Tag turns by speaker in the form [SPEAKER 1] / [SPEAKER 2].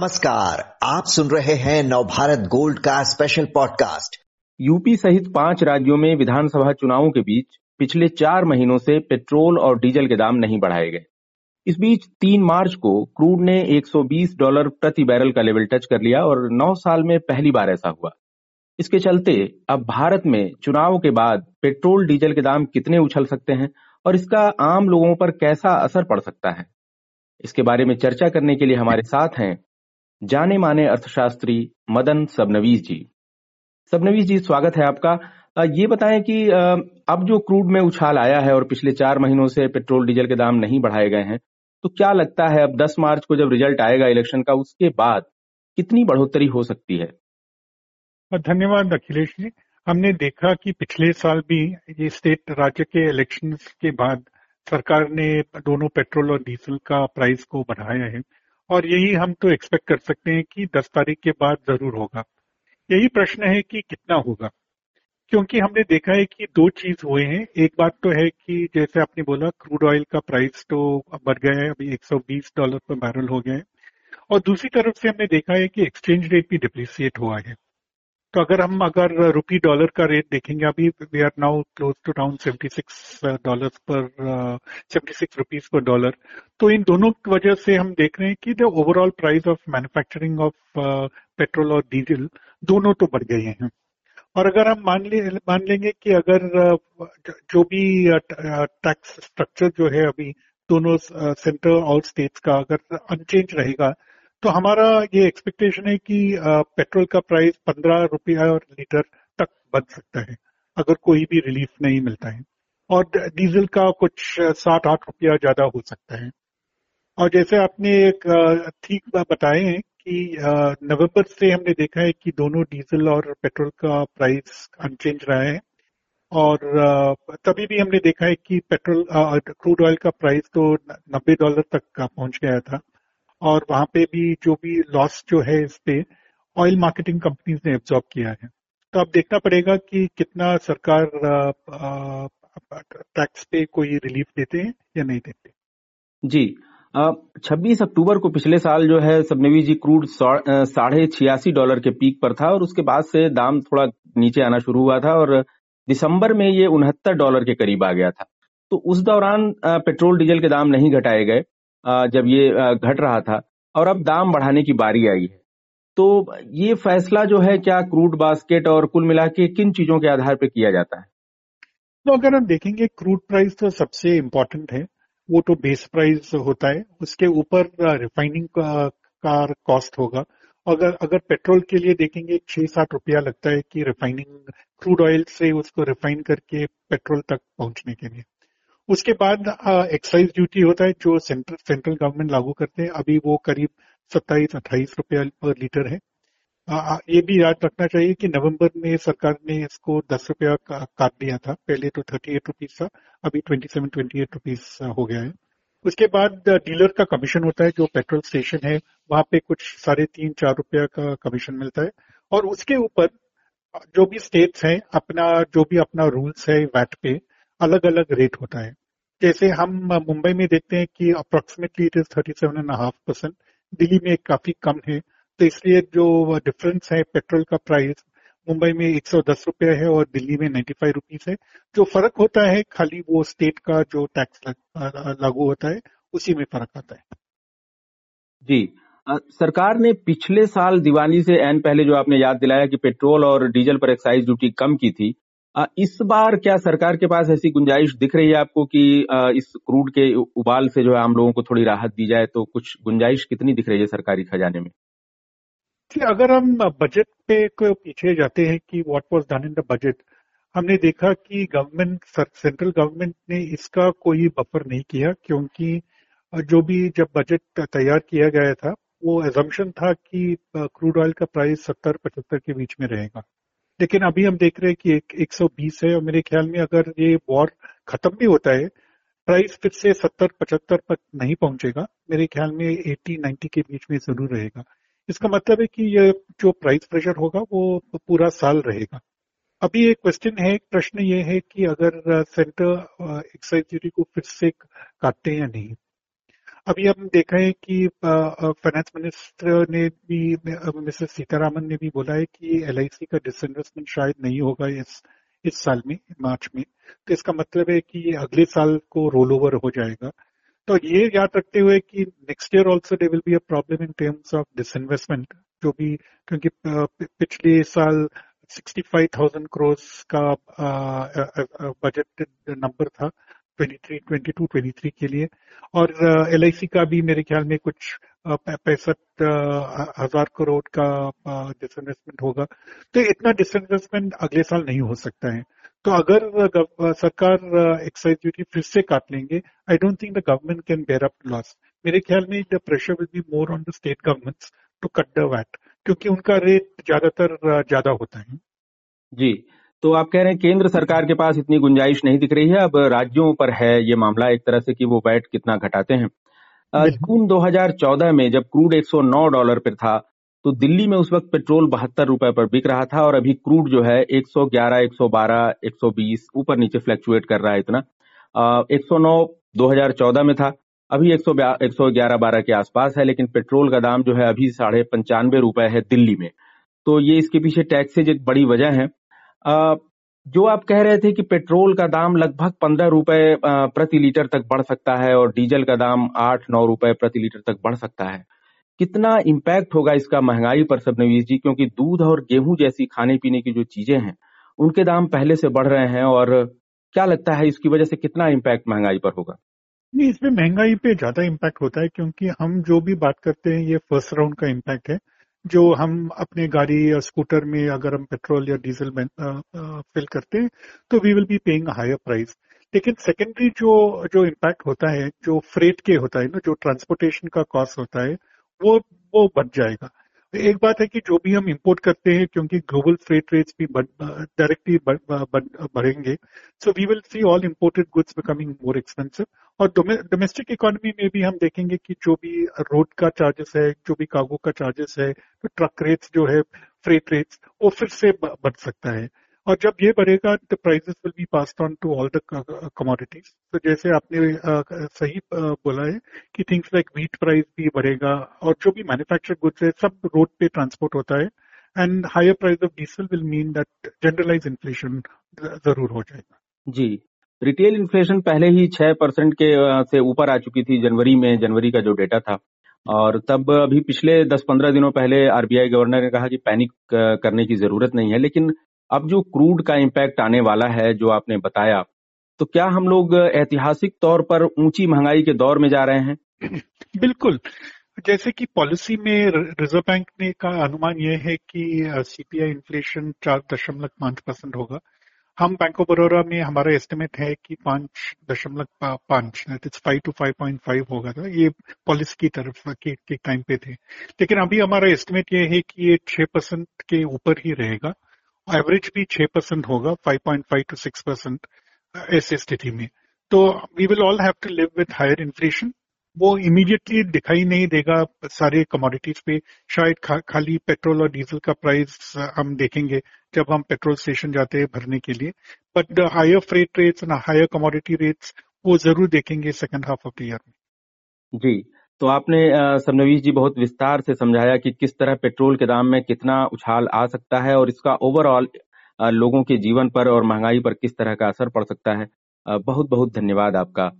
[SPEAKER 1] नमस्कार, आप सुन रहे हैं नवभारत गोल्ड का स्पेशल पॉडकास्ट
[SPEAKER 2] यूपी सहित पाँच राज्यों में विधानसभा चुनावों के बीच पिछले चार महीनों से पेट्रोल और डीजल के दाम नहीं बढ़ाए गए। इस बीच तीन मार्च को क्रूड ने 120 डॉलर प्रति बैरल का लेवल टच कर लिया और नौ साल में पहली बार ऐसा हुआ। इसके चलते अब भारत में चुनाव के बाद पेट्रोल, डीजल के दाम कितने उछल सकते हैं और इसका आम लोगों पर कैसा असर पड़ सकता है? इसके बारे में चर्चा करने के लिए हमारे साथ हैं जाने माने अर्थशास्त्री मदन सबनवीस जी। सबनवीस जी, स्वागत है आपका। ये बताएँ कि अब जो क्रूड में उछाल आया है और पिछले चार महीनों से पेट्रोल, डीजल के दाम नहीं बढ़ाए गए हैं तो क्या लगता है अब 10 मार्च को जब रिज़ल्ट आएगा इलेक्शन का, उसके बाद कितनी बढ़ोतरी हो सकती है?
[SPEAKER 3] धन्यवाद अखिलेश जी। हमने देखा कि पिछले साल भी ये स्टेट राज्य के इलेक्शन के बाद सरकार ने दोनों पेट्रोल और डीजल का प्राइस को बढ़ाया है। और यही हम तो एक्सपेक्ट कर सकते हैं कि 10 तारीख के बाद ज़रूर होगा। यही प्रश्न है कि कितना होगा? क्योंकि हमने देखा है कि दो चीज़ हुए हैं। एक बात तो है कि जैसे आपने बोला क्रूड ऑयल का प्राइस तो बढ़ गया है, अभी 120 डॉलर पर बैरल हो गया है। और दूसरी तरफ़ से हमने देखा है कि एक्सचेंज रेट भी डिप्रिसिएट हुआ है। तो अगर हम अगर रुपी डॉलर का रेट देखेंगे अभी we are now close to down seventy six dollar पर सेवेंटी सिक्स रुपीज़ पर डॉलर तो इन दोनों की वजह से हम देख रहे हैं कि the overall price of manufacturing of petrol और डीजल दोनों तो बढ़ गए हैं। और अगर हम मान ले मान लेंगे कि अगर uh, जो भी टैक्स uh, स्ट्रक्चर जो है अभी दोनों सेंटर और स्टेट्स का अगर अनचेंज रहेगा तो हमारा ये एक्सपेक्टेशन है कि पेट्रोल का प्राइस पंद्रह रुपया लीटर तक बन सकता है, अगर कोई भी रिलीफ नहीं मिलता है। और डीजल का कुछ सात आठ रुपया ज़्यादा हो सकता है। और जैसे आपने एक ठीक बताए हैं कि नवंबर से हमने देखा है कि दोनों डीजल और पेट्रोल का प्राइस अनचेंज रहा है। और तभी भी हमने देखा है कि पेट्रोल क्रूड ऑयल का प्राइस तो नब्बे डॉलर तक का पहुँच गया था। और वहाँ पे भी जो भी लॉस जो है इस पे ऑयल मार्केटिंग कंपनीज़ ने एब्जॉर्ब किया है। तो अब देखना पड़ेगा कि कितना सरकार टैक्स पे कोई रिलीफ देते हैं या नहीं देते।
[SPEAKER 2] जी छब्बीस अक्टूबर को पिछले साल जो है सबनवी जी क्रूड साढ़े छियासी डॉलर के पीक पर था और उसके बाद से दाम थोड़ा नीचे आना शुरू हुआ था और दिसंबर में ये उनहत्तर डॉलर के करीब आ गया था। तो उस दौरान पेट्रोल डीजल के दाम नहीं घटाए गए। जब ये घट रहा था और अब दाम बढ़ाने की बारी आई है। तो ये फैसला जो है, क्या क्रूड बास्केट और कुल मिला के किन चीज़ों के आधार पर किया जाता है?
[SPEAKER 3] तो अगर हम देखेंगे, क्रूड प्राइस तो सबसे इम्पोर्टेंट है। वो तो बेस प्राइस होता है। उसके ऊपर रिफाइनिंग का कॉस्ट होगा। अगर अगर पेट्रोल के लिए देखेंगे छह सात रुपया लगता है कि रिफाइनिंग, क्रूड ऑयल से उसको रिफाइन करके पेट्रोल तक पहुँचने के लिए। उसके बाद एक्साइज ड्यूटी होता है जो सेंट्रल सेंट्रल गवर्नमेंट लागू करते हैं। अभी वो करीब सत्ताईस अट्ठाईस रुपया पर लीटर है। आ, ये भी याद रखना चाहिए कि नवंबर में सरकार ने इसको दस रुपया का काट दिया था। पहले तो थर्टी एट रुपीज़ था अभी twenty seven twenty eight rupees हो गया है। उसके बाद डीलर का कमीशन होता है जो पेट्रोल स्टेशन है वहाँ पे कुछ साढ़े तीन चार रुपया का कमीशन मिलता है। और उसके ऊपर जो भी स्टेट्स हैं अपना जो भी अपना रूल्स है वैट पे अलग अलग रेट होता है। जैसे हम मुंबई में देखते हैं कि approximately it is thirty seven and half percent Delhi में काफ़ी कम है। तो इसलिए जो डिफरेंस है पेट्रोल का प्राइस मुंबई में एक सौ दस रुपया है और दिल्ली में नाइन्टी फाइव रुपीज़ है। जो फ़र्क होता है, खाली वो स्टेट का जो टैक्स लागू होता है, उसी में फ़र्क आता है।
[SPEAKER 2] जी सरकार ने पिछले साल दिवाली से एन पहले जो आपने याद दिलाया कि पेट्रोल और डीजल पर एक्साइज ड्यूटी कम की थी इस बार क्या सरकार के पास ऐसी गुंजाइश दिख रही है आपको कि इस क्रूड के उबाल से जो है आम लोगों को थोड़ी राहत दी जाए तो कुछ गुंजाइश कितनी दिख रही है सरकारी खजाने में?
[SPEAKER 3] कि अगर हम बजट पे पीछे जाते हैं कि what was done in the budget हमने देखा कि गवर्नमेंट सेंट्रल गवर्नमेंट ने इसका कोई बफर नहीं किया, क्योंकि जो भी जब बजट तैयार किया गया था, वो एजम्पन था कि क्रूड ऑयल का प्राइस सत्तर, पचहत्तर के बीच में रहेगा। लेकिन अभी हम देख रहे हैं कि एक, 120 है और मेरे ख्याल में अगर ये वॉर खत्म भी होता है प्राइस फिर से सत्तर पचहत्तर पर नहीं पहुंचेगा। मेरे ख्याल में 80 90 के बीच में ज़रूर रहेगा। इसका मतलब है कि ये जो प्राइस प्रेशर होगा वो पूरा साल रहेगा। अभी एक क्वेश्चन है एक प्रश्न ये है कि अगर सेंटर एक्साइज ड्यूटी को फिर से काटते हैं या नहीं? अभी हम देख रहे हैं कि फाइनेंस मिनिस्टर ने भी मिसेस सीतारामन ने भी बोला है कि एलआईसी का डिसइन्वेस्टमेंट शायद नहीं होगा इस इस साल में मार्च में। तो इसका मतलब है कि अगले साल को रोल ओवर हो जाएगा। तो ये याद रखते हुए कि next year also they will be a problem in terms of disinvestment जो भी क्योंकि पिछले साल 65,000 करोड़ का बजट नंबर था। 23, 22, 23 के लिए। और LIC का भी मेरे ख्याल में कुछ पैंसठ हज़ार करोड़ का डिसइन्वेस्टमेंट होगा। तो इतना डिसइन्वेस्टमेंट अगले साल नहीं हो सकता है। तो अगर सरकार एक्साइज ड्यूटी फिर से काट लेंगे I don't think the government can bear up loss मेरे ख्याल में the pressure will be more on the state governments to cut the VAT क्योंकि उनका रेट ज़्यादातर ज़्यादा होता है।
[SPEAKER 2] जी। तो आप कह रहे हैं केंद्र सरकार के पास इतनी गुंजाइश नहीं दिख रही है अब राज्यों पर है ये मामला एक तरह से कि वो वैट कितना घटाते हैं। जून 2014 में जब क्रूड 109 डॉलर पर था तो दिल्ली में उस वक्त पेट्रोल बहत्तर रुपए पर बिक रहा था और अभी क्रूड जो है 111, 112, 120 ऊपर नीचे फ्लैक्चुएट कर रहा है इतना। एक सौ में था अभी एक सौ एक सौ ग्यारह बारह के आसपास है लेकिन पेट्रोल का दाम जो है अभी साढ़े पंचानवे रुपए है दिल्ली में। तो ये इसके पीछे टैक्सेज एक बड़ी वजह है। जो आप कह रहे थे कि पेट्रोल का दाम लगभग पंद्रह रुपए प्रति लीटर तक बढ़ सकता है और डीजल का दाम आठ नौ रुपए प्रति लीटर तक बढ़ सकता है। कितना इम्पैक्ट होगा इसका महँगाई पर सबनवीस जी? क्योंकि दूध और गेहूँ जैसी खाने पीने की जो चीज़ें हैं, उनके दाम पहले से बढ़ रहे हैं और क्या लगता है इसकी वजह से कितना इम्पैक्ट महँगाई पर होगा?
[SPEAKER 3] नहीं, इसमें महँगाई पे ज़्यादा इम्पैक्ट होता है क्योंकि हम जो भी बात करते हैं, ये फ़र्स्ट राउंड का इम्पैक्ट है। जो हम अपने गाड़ी या स्कूटर में अगर हम पेट्रोल या डीजल में फिल करते हैं तो we will be paying higher price लेकिन सेकेंडरी जो जो इम्पैक्ट होता है, जो फ्रेट के होता है ना, जो ट्रांसपोर्टेशन का कॉस्ट होता है, वो वो बढ़ जाएगा। एक बात है कि जो भी हम इंपोर्ट करते हैं, क्योंकि ग्लोबल फ्रेट रेट्स भी डायरेक्टली बढ़ेंगे so we will see all imported goods becoming more expensive और डोमेस्टिक इकोनॉमी में भी हम देखेंगे कि जो भी रोड का चार्जेस है, जो भी कार्गो का चार्जेस है तो ट्रक रेट्स जो है फ्रेट रेट्स वो फिर से बढ़ सकता है। और जब ये बढ़ेगा the prices will be passed on to all the commodities तो जैसे आपने सही बोला है कि थिंग्स लाइक वीट प्राइस भी बढ़ेगा और जो भी मैन्युफैक्चर गुड्स है, सब रोड पे ट्रांसपोर्ट होता है। And higher price of diesel will mean that generalise inflation ज़रूर हो जाएगा।
[SPEAKER 2] जी। रिटेल इन्फ्लेशन पहले ही छह परसेंट के से ऊपर आ चुकी थी जनवरी में, जनवरी का जो डेटा था। और तब अभी पिछले 10-15 दिनों पहले आरबीआई गवर्नर ने कहा कि पैनिक करने की ज़रूरत नहीं है, लेकिन अब जो क्रूड का इम्पैक्ट आने वाला है, जो आपने बताया तो क्या हम लोग ऐतिहासिक तौर पर ऊँची महँगाई के दौर में जा रहे हैं?
[SPEAKER 3] बिल्कुल। जैसे कि पॉलिसी में रिज़र्व बैंक ने का अनुमान यह है कि सीपीआई इन्फ्लेशन चार दशमलव पाँच परसेंट होगा। हम बैंक ऑफ़ बड़ौदा में हमारा एस्टिमेट है कि पाँच दशमलव पाँच five two five point five होगा था। ये पॉलिसी की तरफ़ के, टाइम पे थे। लेकिन अभी हमारा एस्टिमेट ये है कि ये छह परसेंट के ऊपर ही रहेगा। एवरेज भी छह परसेंट होगा 5.5 टू सिक्स परसेंट ऐसी स्थिति में। तो we will all have to live with higher inflation वो इमीडिएटली दिखाई नहीं देगा सारे कमोडिटीज पे। शायद खा, खाली पेट्रोल और डीजल का प्राइस हम देखेंगे जब हम पेट्रोल स्टेशन जाते हैं भरने के लिए। But higher freight rates and higher commodity rates वो ज़रूर देखेंगे second half of the year में।
[SPEAKER 2] जी तो आपने सबनवीश जी बहुत विस्तार से समझाया कि किस तरह पेट्रोल के दाम में कितना उछाल आ सकता है और इसका ओवरऑल लोगों के जीवन पर और महँगाई पर किस तरह का असर पड़ सकता है। बहुत बहुत धन्यवाद आपका।